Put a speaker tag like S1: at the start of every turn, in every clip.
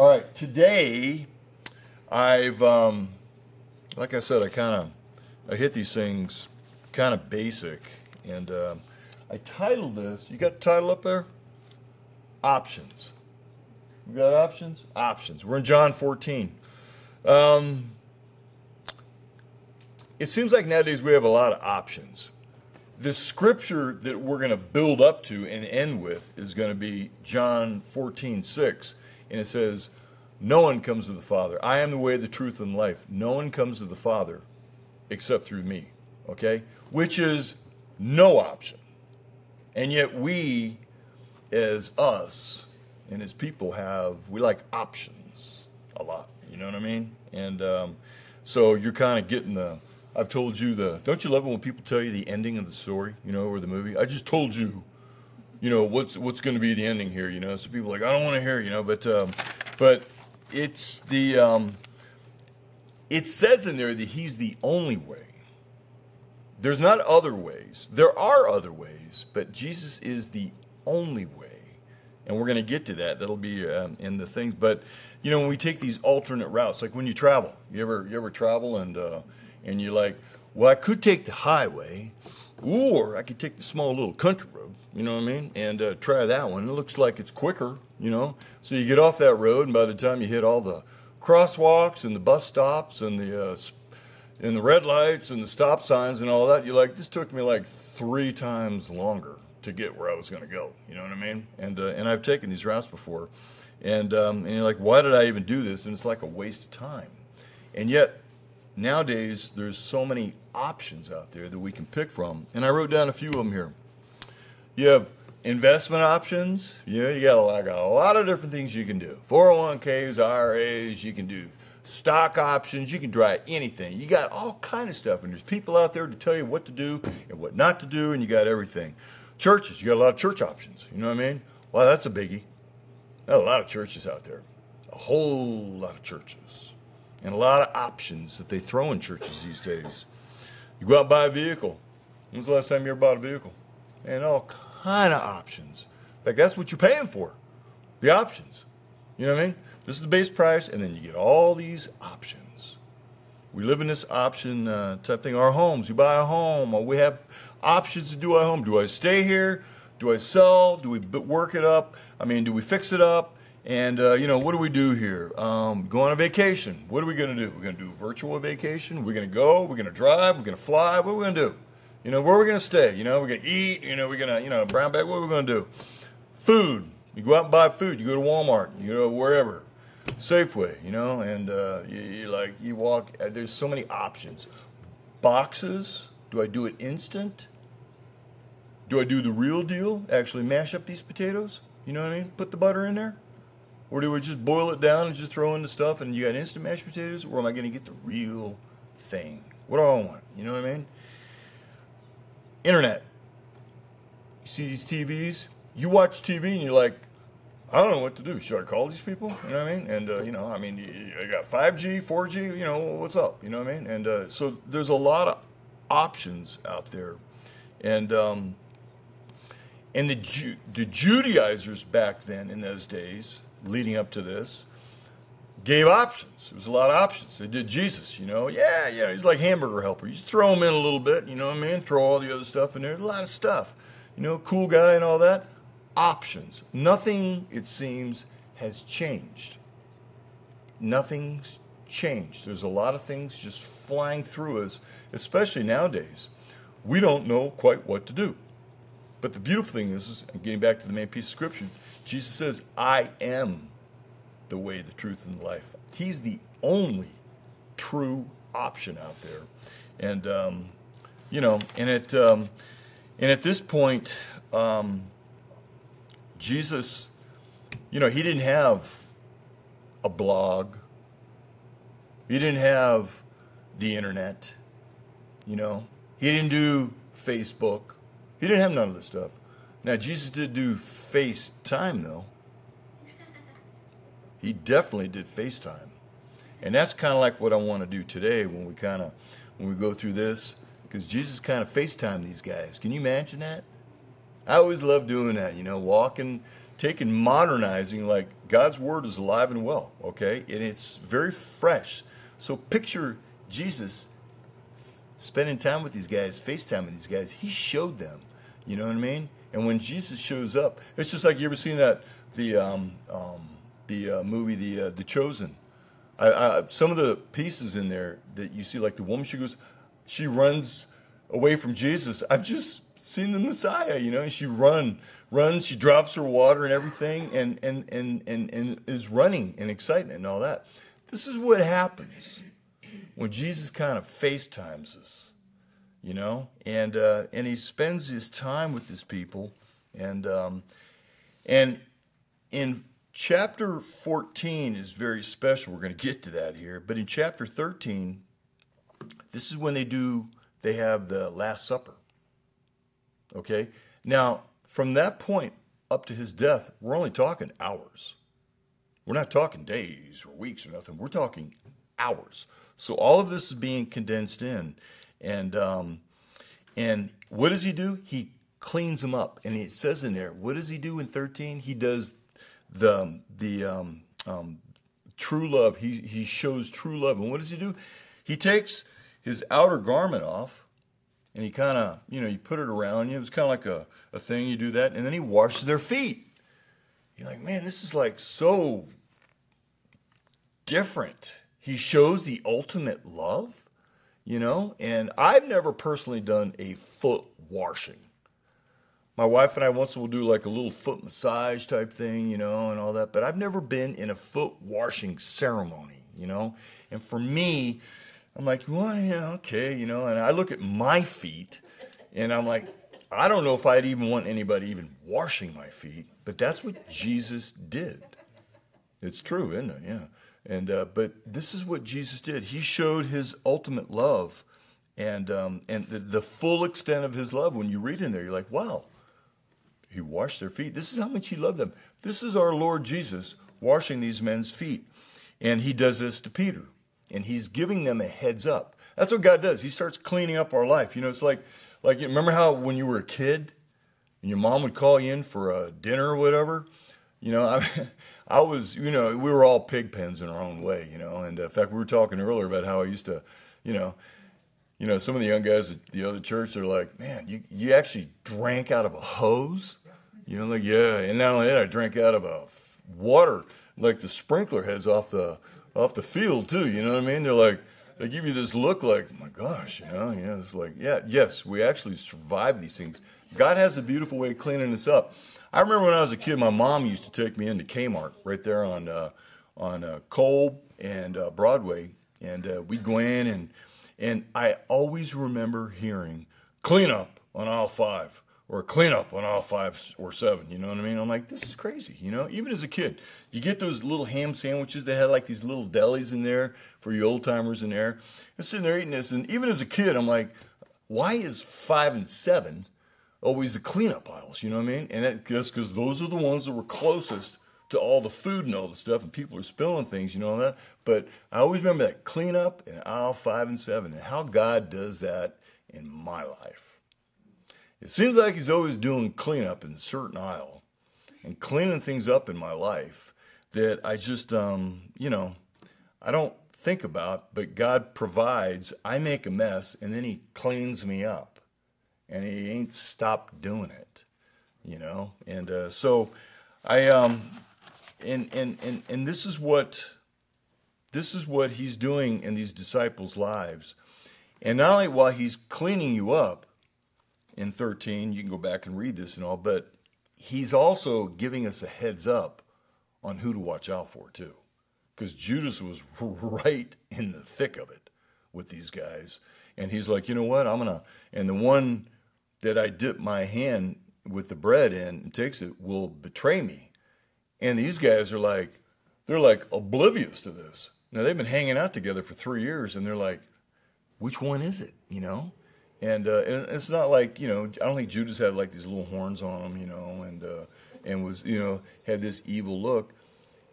S1: All right, today I've, um, like I said, I kind of I hit these things kind of basic, and uh, I titled this. You got the title up there? Options. We got options. Options. We're in John 14. Um, it seems like nowadays we have a lot of options. The scripture that we're going to build up to and end with is going to be John 14, 6. And it says, No one comes to the Father. I am the way, the truth, and life. No one comes to the Father except through me. Okay? Which is no option. And yet we, as us and as people, have, we like options a lot. You know what I mean? And um, so you're kind of getting the, I've told you the. Don't you love it when people tell you the ending of the story, you know, or the movie? I just told you, you know, what's what's going to be the ending here, you know. So people like, I don't want to hear, you know, but um, but it's the um, it says in there that he's the only way. There's not other ways. There are other ways, but Jesus is the only way, and we're going to get to that. That'll be um, in the things. But you know, when we take these alternate routes, like when you travel, you ever you ever travel and uh, and you're like, well, I could take the highway, or I could take the small little country road. You know what I mean? And uh, try that one. It looks like it's quicker. You know, so you get off that road, and by the time you hit all the crosswalks and the bus stops and the uh, and the red lights and the stop signs and all that, you're like, this took me like three times longer to get where I was going to go. You know what I mean? And uh, and I've taken these routes before, and um, and you're like, why did I even do this? And it's like a waste of time. And yet, nowadays there's so many options out there that we can pick from. And I wrote down a few of them here. You have investment options. You know, you got like a lot of different things you can do. 401ks, IRAs, you can do stock options, you can try anything. You got all kind of stuff and there's people out there to tell you what to do and what not to do and you got everything. Churches, you got a lot of church options. You know what I mean? Well, that's a biggie. A lot of churches out there. A whole lot of churches. And a lot of options that they throw in churches these days. You go out and buy a vehicle. When's the last time you ever bought a vehicle? And all kind of options. Fact, that's what you're paying for. The options. You know what I mean? This is the base price, and then you get all these options. We live in this option uh, type thing. Our homes, you buy a home, we have options to do our home. Do I stay here? Do I sell? Do we work it up? I mean, do we fix it up? And uh, you know, what do we do here? Um, go on a vacation. What are we going to do? We're going to do a virtual vacation. We're going to go. We're going to drive. We're going to fly. What are we going to do? You know, where are we going to stay? You know, we're going to eat. You know, we're going to, you know, brown bag. What are we going to do? Food. You go out and buy food. You go to Walmart. You go wherever. Safeway. You know, and uh, you, you like you walk. Uh, there's so many options. Boxes. Do I do it instant? Do I do the real deal? Actually, mash up these potatoes. You know what I mean? Put the butter in there. Or do we just boil it down and just throw in the stuff and you got instant mashed potatoes? Or am I going to get the real thing? What do I want? You know what I mean? Internet. You see these TVs? You watch TV and you're like, I don't know what to do. Should I call these people? You know what I mean? And, uh, you know, I mean, you got 5G, 4G, you know, what's up? You know what I mean? And uh, so there's a lot of options out there. And, um, and the, Ju- the Judaizers back then in those days, leading up to this, gave options. There was a lot of options. They did Jesus, you know. Yeah, yeah, he's like hamburger helper. You just throw him in a little bit, you know what I mean? Throw all the other stuff in there. A lot of stuff. You know, cool guy and all that. Options. Nothing, it seems, has changed. Nothing's changed. There's a lot of things just flying through us, especially nowadays. We don't know quite what to do. But the beautiful thing is, is getting back to the main piece of scripture, Jesus says, I am the way, the truth, and the life. He's the only true option out there. And, um, you know, and at, um, and at this point, um, Jesus, you know, he didn't have a blog, he didn't have the internet, you know, he didn't do Facebook, he didn't have none of this stuff. Now, Jesus did do FaceTime, though. He definitely did FaceTime. And that's kind of like what I want to do today when we kind of when we go through this because Jesus kind of FaceTime these guys. Can you imagine that? I always love doing that, you know, walking, taking modernizing like God's word is alive and well, okay? And it's very fresh. So picture Jesus spending time with these guys, FaceTime these guys. He showed them, you know what I mean? And when Jesus shows up, it's just like you ever seen that the um, um, the uh, movie the uh, the Chosen. I, I, some of the pieces in there that you see, like the woman, she goes, she runs away from Jesus. I've just seen the Messiah, you know, and she run, runs, she drops her water and everything, and and and and, and is running in excitement and all that. This is what happens when Jesus kind of FaceTimes us, you know, and uh, and he spends his time with his people, and um, and in chapter 14 is very special. We're going to get to that here, but in chapter 13, this is when they do they have the Last Supper. Okay? Now, from that point up to his death, we're only talking hours. We're not talking days or weeks or nothing. We're talking hours. So all of this is being condensed in, and um, and what does he do? He cleans them up, and it says in there, what does he do in thirteen? He does the the um, um, true love. He he shows true love, and what does he do? He takes his outer garment off, and he kind of, you know, you put it around you. It was kind of like a, a thing. You do that, and then he washes their feet. You're like, man, this is like so different. He shows the ultimate love, you know. And I've never personally done a foot washing. My wife and I once will do like a little foot massage type thing, you know, and all that. But I've never been in a foot washing ceremony, you know. And for me, I'm like, well, yeah, okay, you know, and I look at my feet and I'm like, I don't know if I'd even want anybody even washing my feet, but that's what Jesus did. It's true, isn't it? Yeah. And uh, but this is what Jesus did. He showed his ultimate love, and um, and the, the full extent of his love. When you read in there, you're like, wow. He washed their feet. This is how much he loved them. This is our Lord Jesus washing these men's feet, and he does this to Peter and he's giving them a heads up. That's what God does. He starts cleaning up our life. You know, it's like like remember how when you were a kid and your mom would call you in for a dinner or whatever. You know, I, I was, you know, we were all pig pens in our own way, you know. And uh, in fact, we were talking earlier about how I used to, you know, you know, some of the young guys at the other church, they're like, man, you, you actually drank out of a hose? You know, like, yeah. And not only that, I drank out of a water, like the sprinkler heads off the off the field too. You know what I mean? They're like they give you this look like, oh my gosh, you know, yeah, it's like, yeah, yes, we actually survive these things. God has a beautiful way of cleaning us up. I remember when I was a kid, my mom used to take me into Kmart right there on uh, on uh, Cole and uh, Broadway, and uh, we'd go in and and I always remember hearing cleanup on aisle five or cleanup on all five or seven. You know what I mean? I'm like, this is crazy. You know, even as a kid, you get those little ham sandwiches. They had like these little delis in there for you old timers in there. And sitting there eating this, and even as a kid, I'm like, why is five and seven always the cleanup aisles? You know what I mean? And that just because those are the ones that were closest to all the food and all the stuff, and people are spilling things, you know that. But I always remember that cleanup in aisle five and seven, and how God does that in my life. It seems like he's always doing cleanup in a certain aisle and cleaning things up in my life that I just, um, you know, I don't think about, but God provides. I make a mess and then he cleans me up and he ain't stopped doing it, you know? And uh, so I, um, and, and, and, and this is what, this is what he's doing in these disciples' lives. And not only while he's cleaning you up, in 13. You can go back and read this and all, but he's also giving us a heads up on who to watch out for, too. Because Judas was right in the thick of it with these guys. And he's like, you know what? I'm to, and the one that I dip my hand with the bread in and takes it will betray me. And these guys are like, they're like oblivious to this. Now they've been hanging out together for three years and they're like, which one is it? You know? And, uh, and it's not like you know I don't think Judas had like these little horns on him, you know, and uh, and was you know had this evil look.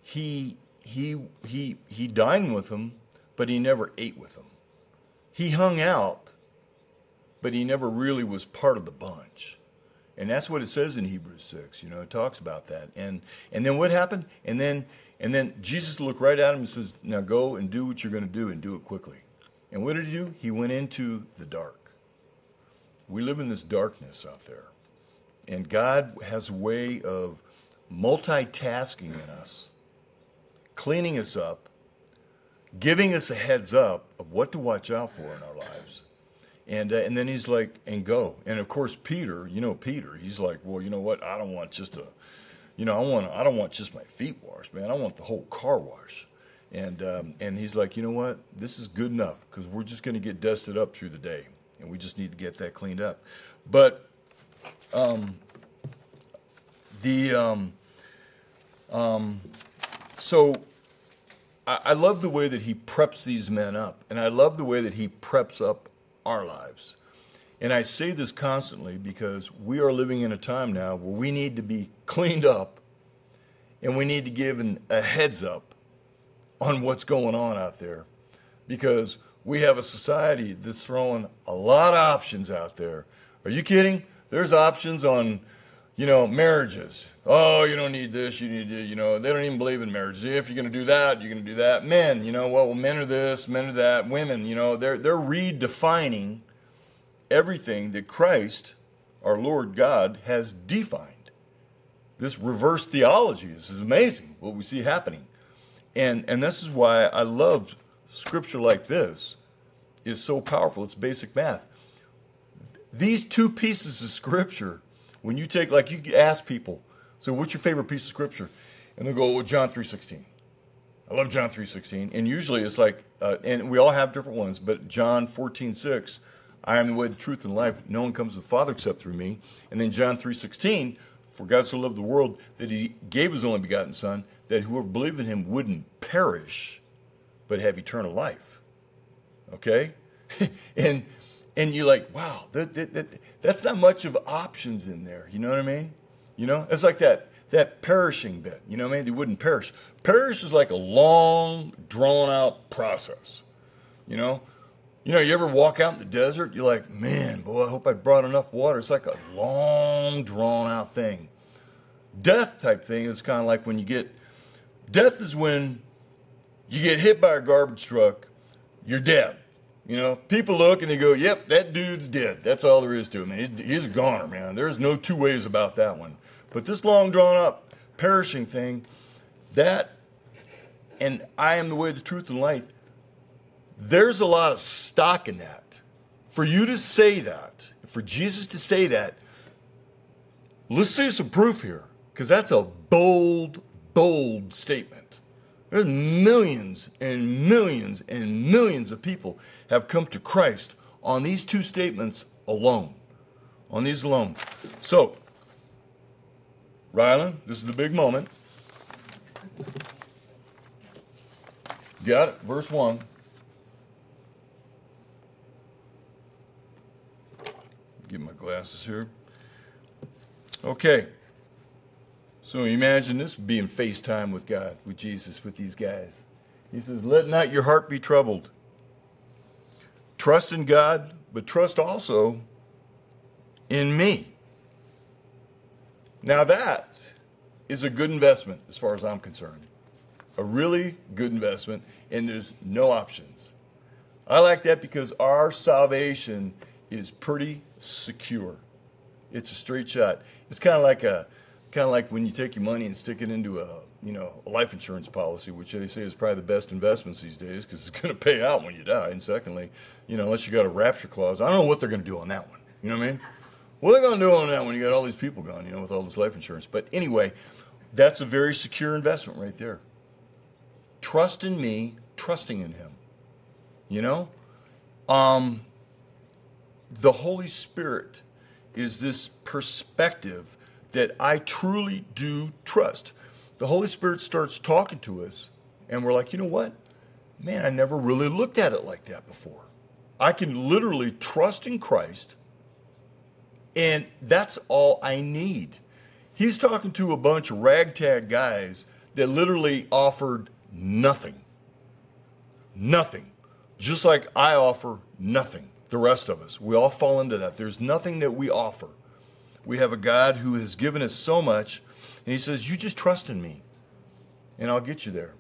S1: He he he he dined with them, but he never ate with them. He hung out, but he never really was part of the bunch. And that's what it says in Hebrews 6. You know, it talks about that. And and then what happened? And then and then Jesus looked right at him and says, Now go and do what you're going to do and do it quickly. And what did he do? He went into the dark. We live in this darkness out there. And God has a way of multitasking in us, cleaning us up, giving us a heads up of what to watch out for in our lives. And, uh, and then he's like, and go. And of course, Peter, you know, Peter, he's like, well, you know what? I don't want just a, you know, I want, I don't want just my feet washed, man. I want the whole car washed. And, um, and he's like, you know what? This is good enough because we're just going to get dusted up through the day. And we just need to get that cleaned up. But um, the, um, um, so I, I love the way that he preps these men up. And I love the way that he preps up our lives. And I say this constantly because we are living in a time now where we need to be cleaned up and we need to give an, a heads up on what's going on out there because we have a society that's throwing a lot of options out there. Are you kidding? There's options on, you know, marriages. Oh, you don't need this, you need to, you know, they don't even believe in marriage. If you're going to do that, you're going to do that. Men, you know, well, men are this, men are that. Women, you know, they're they're redefining everything that Christ, our Lord God, has defined. This reverse theology this is amazing what we see happening. And and this is why I love scripture like this is so powerful. It's basic math. These two pieces of scripture, when you take like you ask people, so what's your favorite piece of scripture? And they go, well, John 3.16. I love John 3.16. And usually it's like, uh, and we all have different ones, but John 14.6, I am the way, the truth, and life. No one comes to the Father except through me. And then John 3.16, for God so loved the world that he gave his only begotten Son, that whoever believed in him wouldn't perish, but have eternal life. Okay? and and you're like, wow, that, that, that, that's not much of options in there. You know what I mean? You know, it's like that that perishing bit. You know what I mean? They wouldn't perish. Perish is like a long, drawn out process. You know, you know, you ever walk out in the desert? You're like, man, boy, I hope I brought enough water. It's like a long, drawn out thing. Death type thing is kind of like when you get death is when you get hit by a garbage truck, you're dead. You know, people look and they go, "Yep, that dude's dead." That's all there is to him. He's, he's a goner, man. There's no two ways about that one. But this long drawn up perishing thing, that, and I am the way, the truth, and life. There's a lot of stock in that. For you to say that, for Jesus to say that, let's see some proof here, because that's a bold, bold statement. There's millions and millions and millions of people have come to Christ on these two statements alone. On these alone. So, Rylan, this is the big moment. Got it? Verse 1. Get my glasses here. Okay. So imagine this being FaceTime with God, with Jesus, with these guys. He says, Let not your heart be troubled. Trust in God, but trust also in me. Now, that is a good investment as far as I'm concerned. A really good investment, and there's no options. I like that because our salvation is pretty secure. It's a straight shot. It's kind of like a kind of like when you take your money and stick it into a you know a life insurance policy, which they say is probably the best investments these days because it's going to pay out when you die. And secondly, you know unless you got a rapture clause, I don't know what they're going to do on that one. You know what I mean? What are they going to do on that when you got all these people gone? You know, with all this life insurance. But anyway, that's a very secure investment right there. Trust in me, trusting in Him. You know, um, the Holy Spirit is this perspective that I truly do trust. The Holy Spirit starts talking to us, and we're like, you know what? Man, I never really looked at it like that before. I can literally trust in Christ, and that's all I need. He's talking to a bunch of ragtag guys that literally offered nothing. Nothing. Just like I offer nothing. The rest of us. We all fall into that. There's nothing that we offer. We have a God who has given us so much, and He says, You just trust in me, and I'll get you there.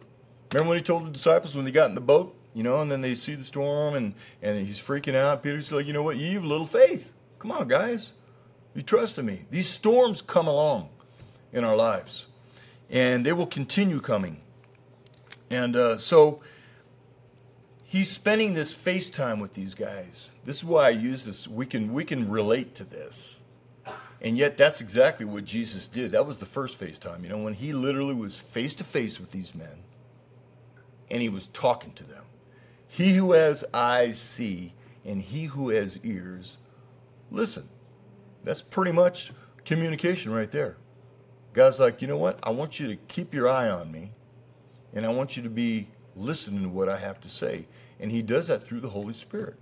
S1: Remember when He told the disciples when they got in the boat, you know, and then they see the storm, and, and He's freaking out. Peter's like, You know what? You have little faith. Come on, guys. You trust in me. These storms come along in our lives, and they will continue coming. And uh, so, he's spending this face time with these guys. This is why I use this. We can we can relate to this. And yet that's exactly what Jesus did. That was the first FaceTime, you know, when he literally was face to face with these men and he was talking to them. He who has eyes see, and he who has ears listen. That's pretty much communication right there. God's like, you know what? I want you to keep your eye on me, and I want you to be listening to what I have to say. And he does that through the Holy Spirit.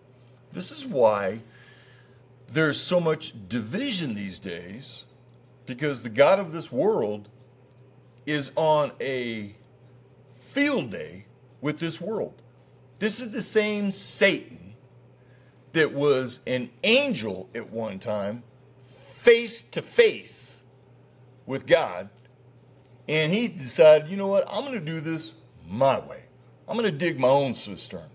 S1: This is why there's so much division these days, because the God of this world is on a field day with this world. This is the same Satan that was an angel at one time, face to face with God. And he decided, you know what, I'm going to do this my way. I'm going to dig my own cistern.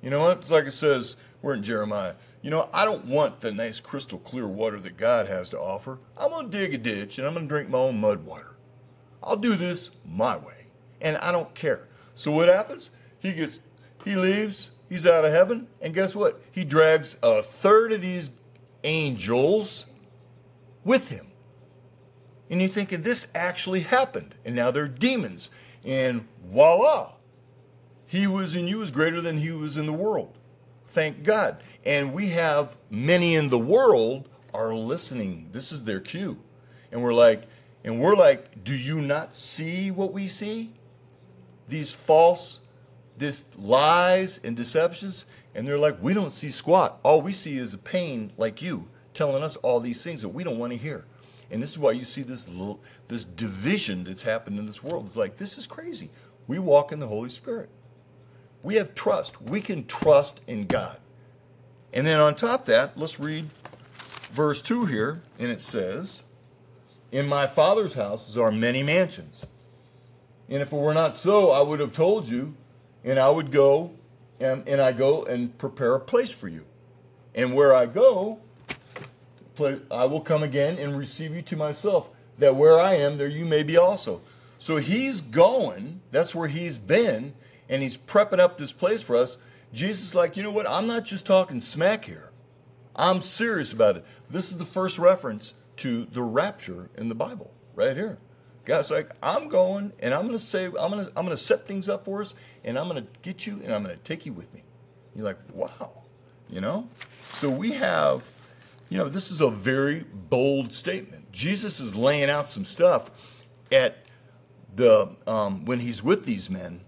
S1: You know what? It's like it says, we're in Jeremiah. You know, I don't want the nice crystal clear water that God has to offer. I'm going to dig a ditch and I'm going to drink my own mud water. I'll do this my way. And I don't care. So what happens? He gets, he leaves, he's out of heaven, and guess what? He drags a third of these angels with him. And you're thinking, this actually happened. And now they're demons. And voila, he was in you is greater than he was in the world. Thank God. And we have many in the world are listening. This is their cue. And we're like, and we're like, do you not see what we see? These false, this lies and deceptions. And they're like, we don't see squat. All we see is a pain like you telling us all these things that we don't want to hear. And this is why you see this little, this division that's happened in this world. It's like, this is crazy. We walk in the Holy Spirit. We have trust. We can trust in God. And then on top of that, let's read verse 2 here, and it says, In my Father's houses are many mansions. And if it were not so, I would have told you, and I would go, and, and I go and prepare a place for you. And where I go, I will come again and receive you to myself, that where I am, there you may be also. So he's going, that's where he's been, and he's prepping up this place for us, Jesus is like, you know what? I'm not just talking smack here. I'm serious about it. This is the first reference to the rapture in the Bible, right here. God's like, I'm going and I'm gonna say, I'm gonna I'm gonna set things up for us, and I'm gonna get you and I'm gonna take you with me. You're like, wow, you know? So we have, you know, this is a very bold statement. Jesus is laying out some stuff at the um, when he's with these men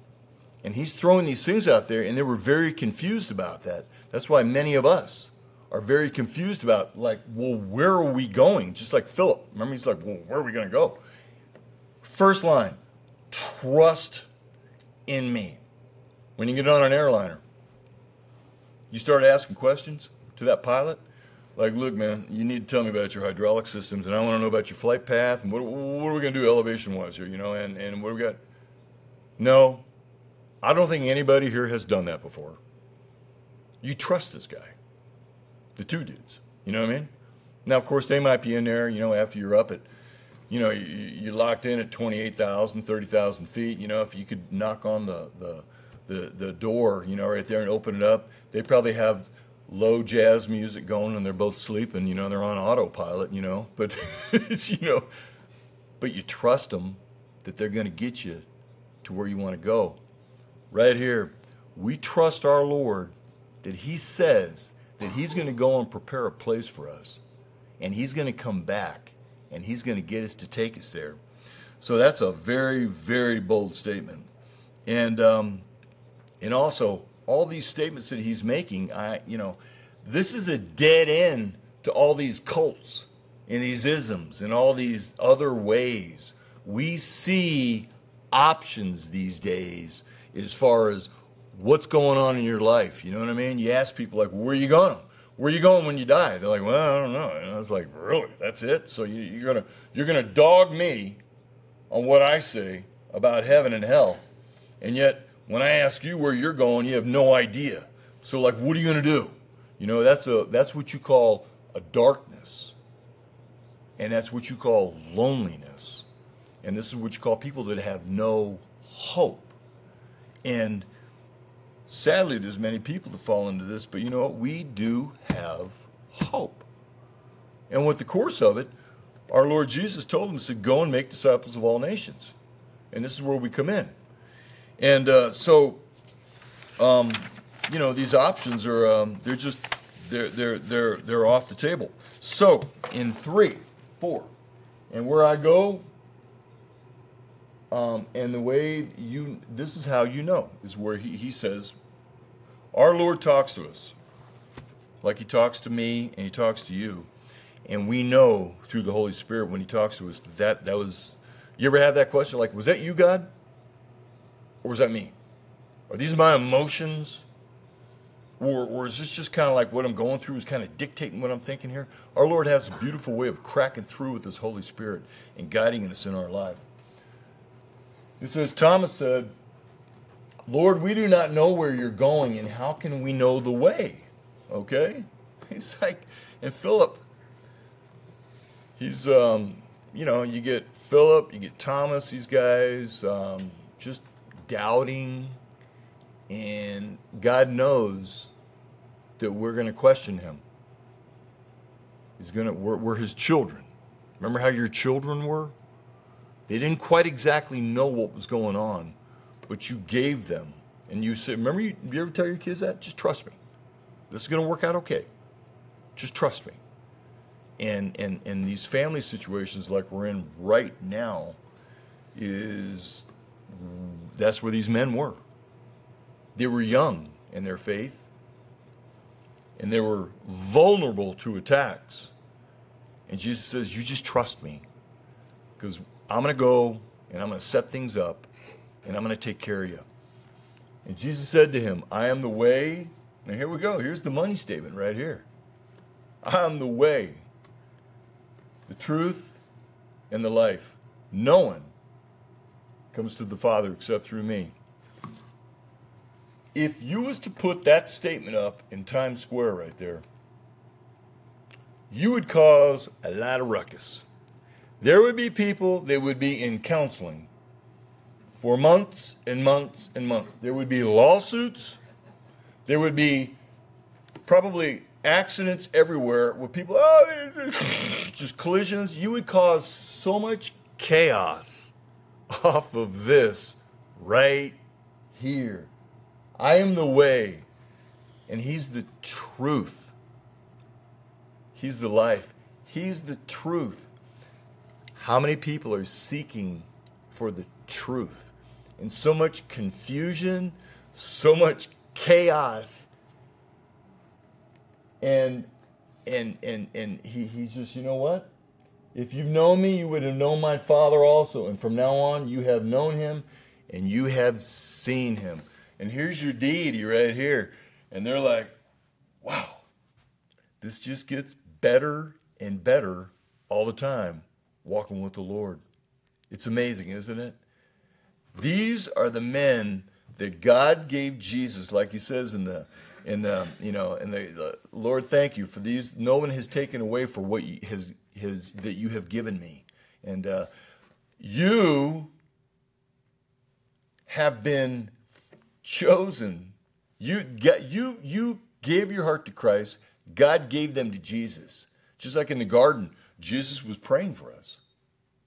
S1: and he's throwing these things out there, and they were very confused about that. That's why many of us are very confused about, like, well, where are we going? Just like Philip. Remember, he's like, well, where are we going to go? First line trust in me. When you get on an airliner, you start asking questions to that pilot. Like, look, man, you need to tell me about your hydraulic systems, and I want to know about your flight path, and what, what are we going to do elevation wise here, you know, and, and what we got? No, I don't think anybody here has done that before. You trust this guy, the two dudes. You know what I mean? Now, of course, they might be in there, you know, after you're up at, you know, you, are locked in at 28,000, 30,000 feet. You know, if you could knock on the, the, the, the door, you know, right there and open it up, they probably have low jazz music going and they're both sleeping, you know, they're on autopilot, you know, but, you know, but you trust them that they're going to get you to where you want to go right here, we trust our Lord that He says that He's going to go and prepare a place for us, and He's going to come back, and He's going to get us to take us there. So that's a very, very bold statement, and um, and also all these statements that He's making, I you know, this is a dead end to all these cults and these isms and all these other ways. We see options these days as far as what's going on in your life. You know what I mean? You ask people like, where are you going? where are you going when you die? They're like, well, I don't know. And I was like, really? That's it? So you, you're gonna you're gonna dog me on what I say about heaven and hell, and yet when I ask you where you're going, you have no idea. So like, what are you gonna do? You know, that's a that's what you call a darkness, and that's what you call loneliness, and this is what you call people that have no hope, and Sadly, there's many people that fall into this, but you know what? We do have hope. And with the course of it, our Lord Jesus told them, to "Go and make disciples of all nations," and this is where we come in. And uh, so, um, you know, these options are um, they're just they're they're they're they're off the table. So in three, four, and where I go, um, and the way you this is how you know is where he, he says our Lord talks to us like He talks to me and He talks to you. And we know through the Holy Spirit when He talks to us that that was. You ever have that question like, was that you, God? Or was that me? Are these my emotions? Or, or is this just kind of like what I'm going through is kind of dictating what I'm thinking here? Our Lord has a beautiful way of cracking through with His Holy Spirit and guiding us in our life. It says, Thomas said, Lord, we do not know where you're going, and how can we know the way? Okay? He's like, and Philip, he's, um, you know, you get Philip, you get Thomas, these guys, um, just doubting, and God knows that we're going to question him. He's going to, we're, we're his children. Remember how your children were? They didn't quite exactly know what was going on but you gave them. And you said, remember, you, you ever tell your kids that? Just trust me. This is going to work out okay. Just trust me. And, and, and these family situations like we're in right now is that's where these men were. They were young in their faith and they were vulnerable to attacks. And Jesus says, You just trust me because I'm going to go and I'm going to set things up and I'm going to take care of you. And Jesus said to him, I am the way. Now, here we go. Here's the money statement right here I am the way, the truth, and the life. No one comes to the Father except through me. If you was to put that statement up in Times Square right there, you would cause a lot of ruckus. There would be people that would be in counseling for months and months and months. There would be lawsuits. There would be probably accidents everywhere where people, oh, just collisions. You would cause so much chaos off of this right here. I am the way, and He's the truth. He's the life. He's the truth. How many people are seeking for the truth? and so much confusion, so much chaos. And and and and he, he's just, you know what? If you've known me, you would have known my father also. And from now on, you have known him and you have seen him. And here's your deity right here. And they're like, wow, this just gets better and better all the time walking with the Lord. It's amazing, isn't it? These are the men that God gave Jesus, like he says in the in the you know in the, Lord, thank you for these. No one has taken away for what you, has that you have given me, and uh, you have been chosen. You get you you gave your heart to Christ. God gave them to Jesus. Just like in the garden, Jesus was praying for us.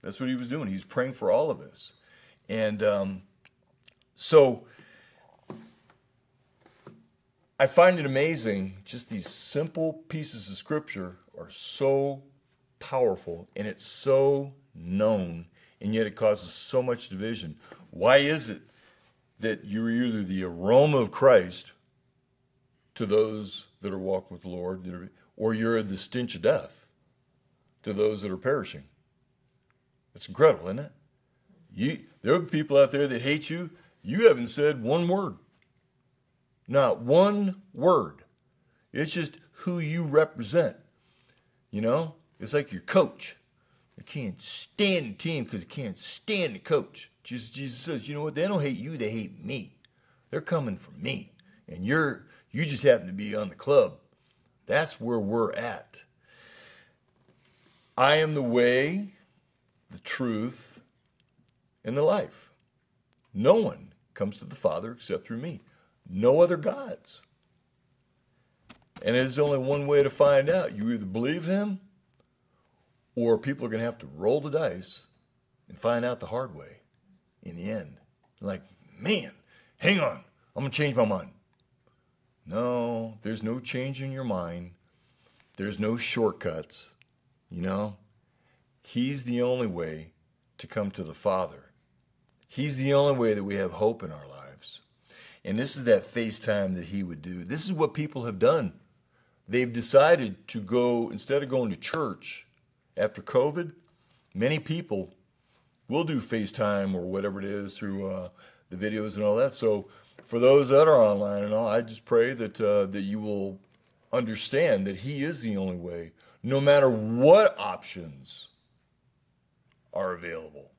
S1: That's what he was doing. He was praying for all of us. And um, so I find it amazing, just these simple pieces of scripture are so powerful and it's so known, and yet it causes so much division. Why is it that you're either the aroma of Christ to those that are walking with the Lord, or you're the stench of death to those that are perishing? It's incredible, isn't it? You, there are people out there that hate you. You haven't said one word. Not one word. It's just who you represent. You know, it's like your coach. You can't stand the team because you can't stand the coach. Jesus, Jesus says, you know what? They don't hate you, they hate me. They're coming for me. And you're you just happen to be on the club. That's where we're at. I am the way, the truth, and the life. No one comes to the Father except through me. No other gods. And there's only one way to find out. You either believe him or people are going to have to roll the dice and find out the hard way in the end. Like, man, hang on, I'm going to change my mind. No, there's no change in your mind. There's no shortcuts. You know, He's the only way to come to the Father. He's the only way that we have hope in our lives. And this is that FaceTime that He would do. This is what people have done. They've decided to go, instead of going to church after COVID, many people will do FaceTime or whatever it is through uh, the videos and all that. So for those that are online and all, I just pray that uh, that you will understand that He is the only way, no matter what options are available.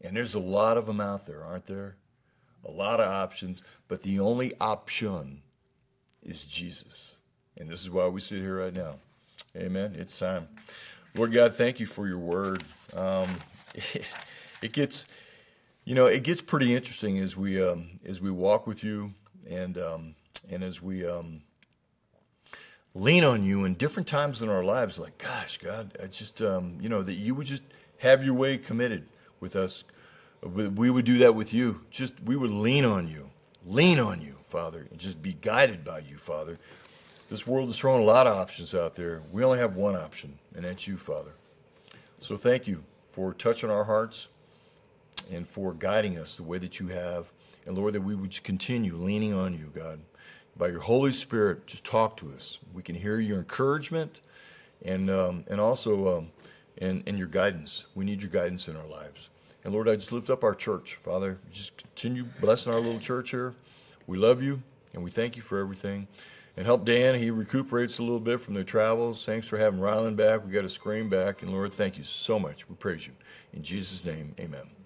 S1: And there's a lot of them out there, aren't there? A lot of options, but the only option is Jesus. And this is why we sit here right now. Amen. It's time. Lord God, thank you for your word. Um, it, it gets you know, it gets pretty interesting as we um, as we walk with you and um, and as we um, lean on you in different times in our lives. Like, gosh, God, I just um, you know that you would just have your way committed with us. We would do that with you. Just we would lean on you, lean on you, Father, and just be guided by you, Father. This world is throwing a lot of options out there. We only have one option, and that's you, Father. So thank you for touching our hearts and for guiding us the way that you have. And Lord, that we would continue leaning on you, God. By your Holy Spirit, just talk to us. We can hear your encouragement and, um, and also um, and, and your guidance. We need your guidance in our lives. And Lord, I just lift up our church. Father, just continue blessing our little church here. We love you and we thank you for everything. And help Dan. He recuperates a little bit from their travels. Thanks for having Rylan back. We got a scream back. And Lord, thank you so much. We praise you. In Jesus' name, amen.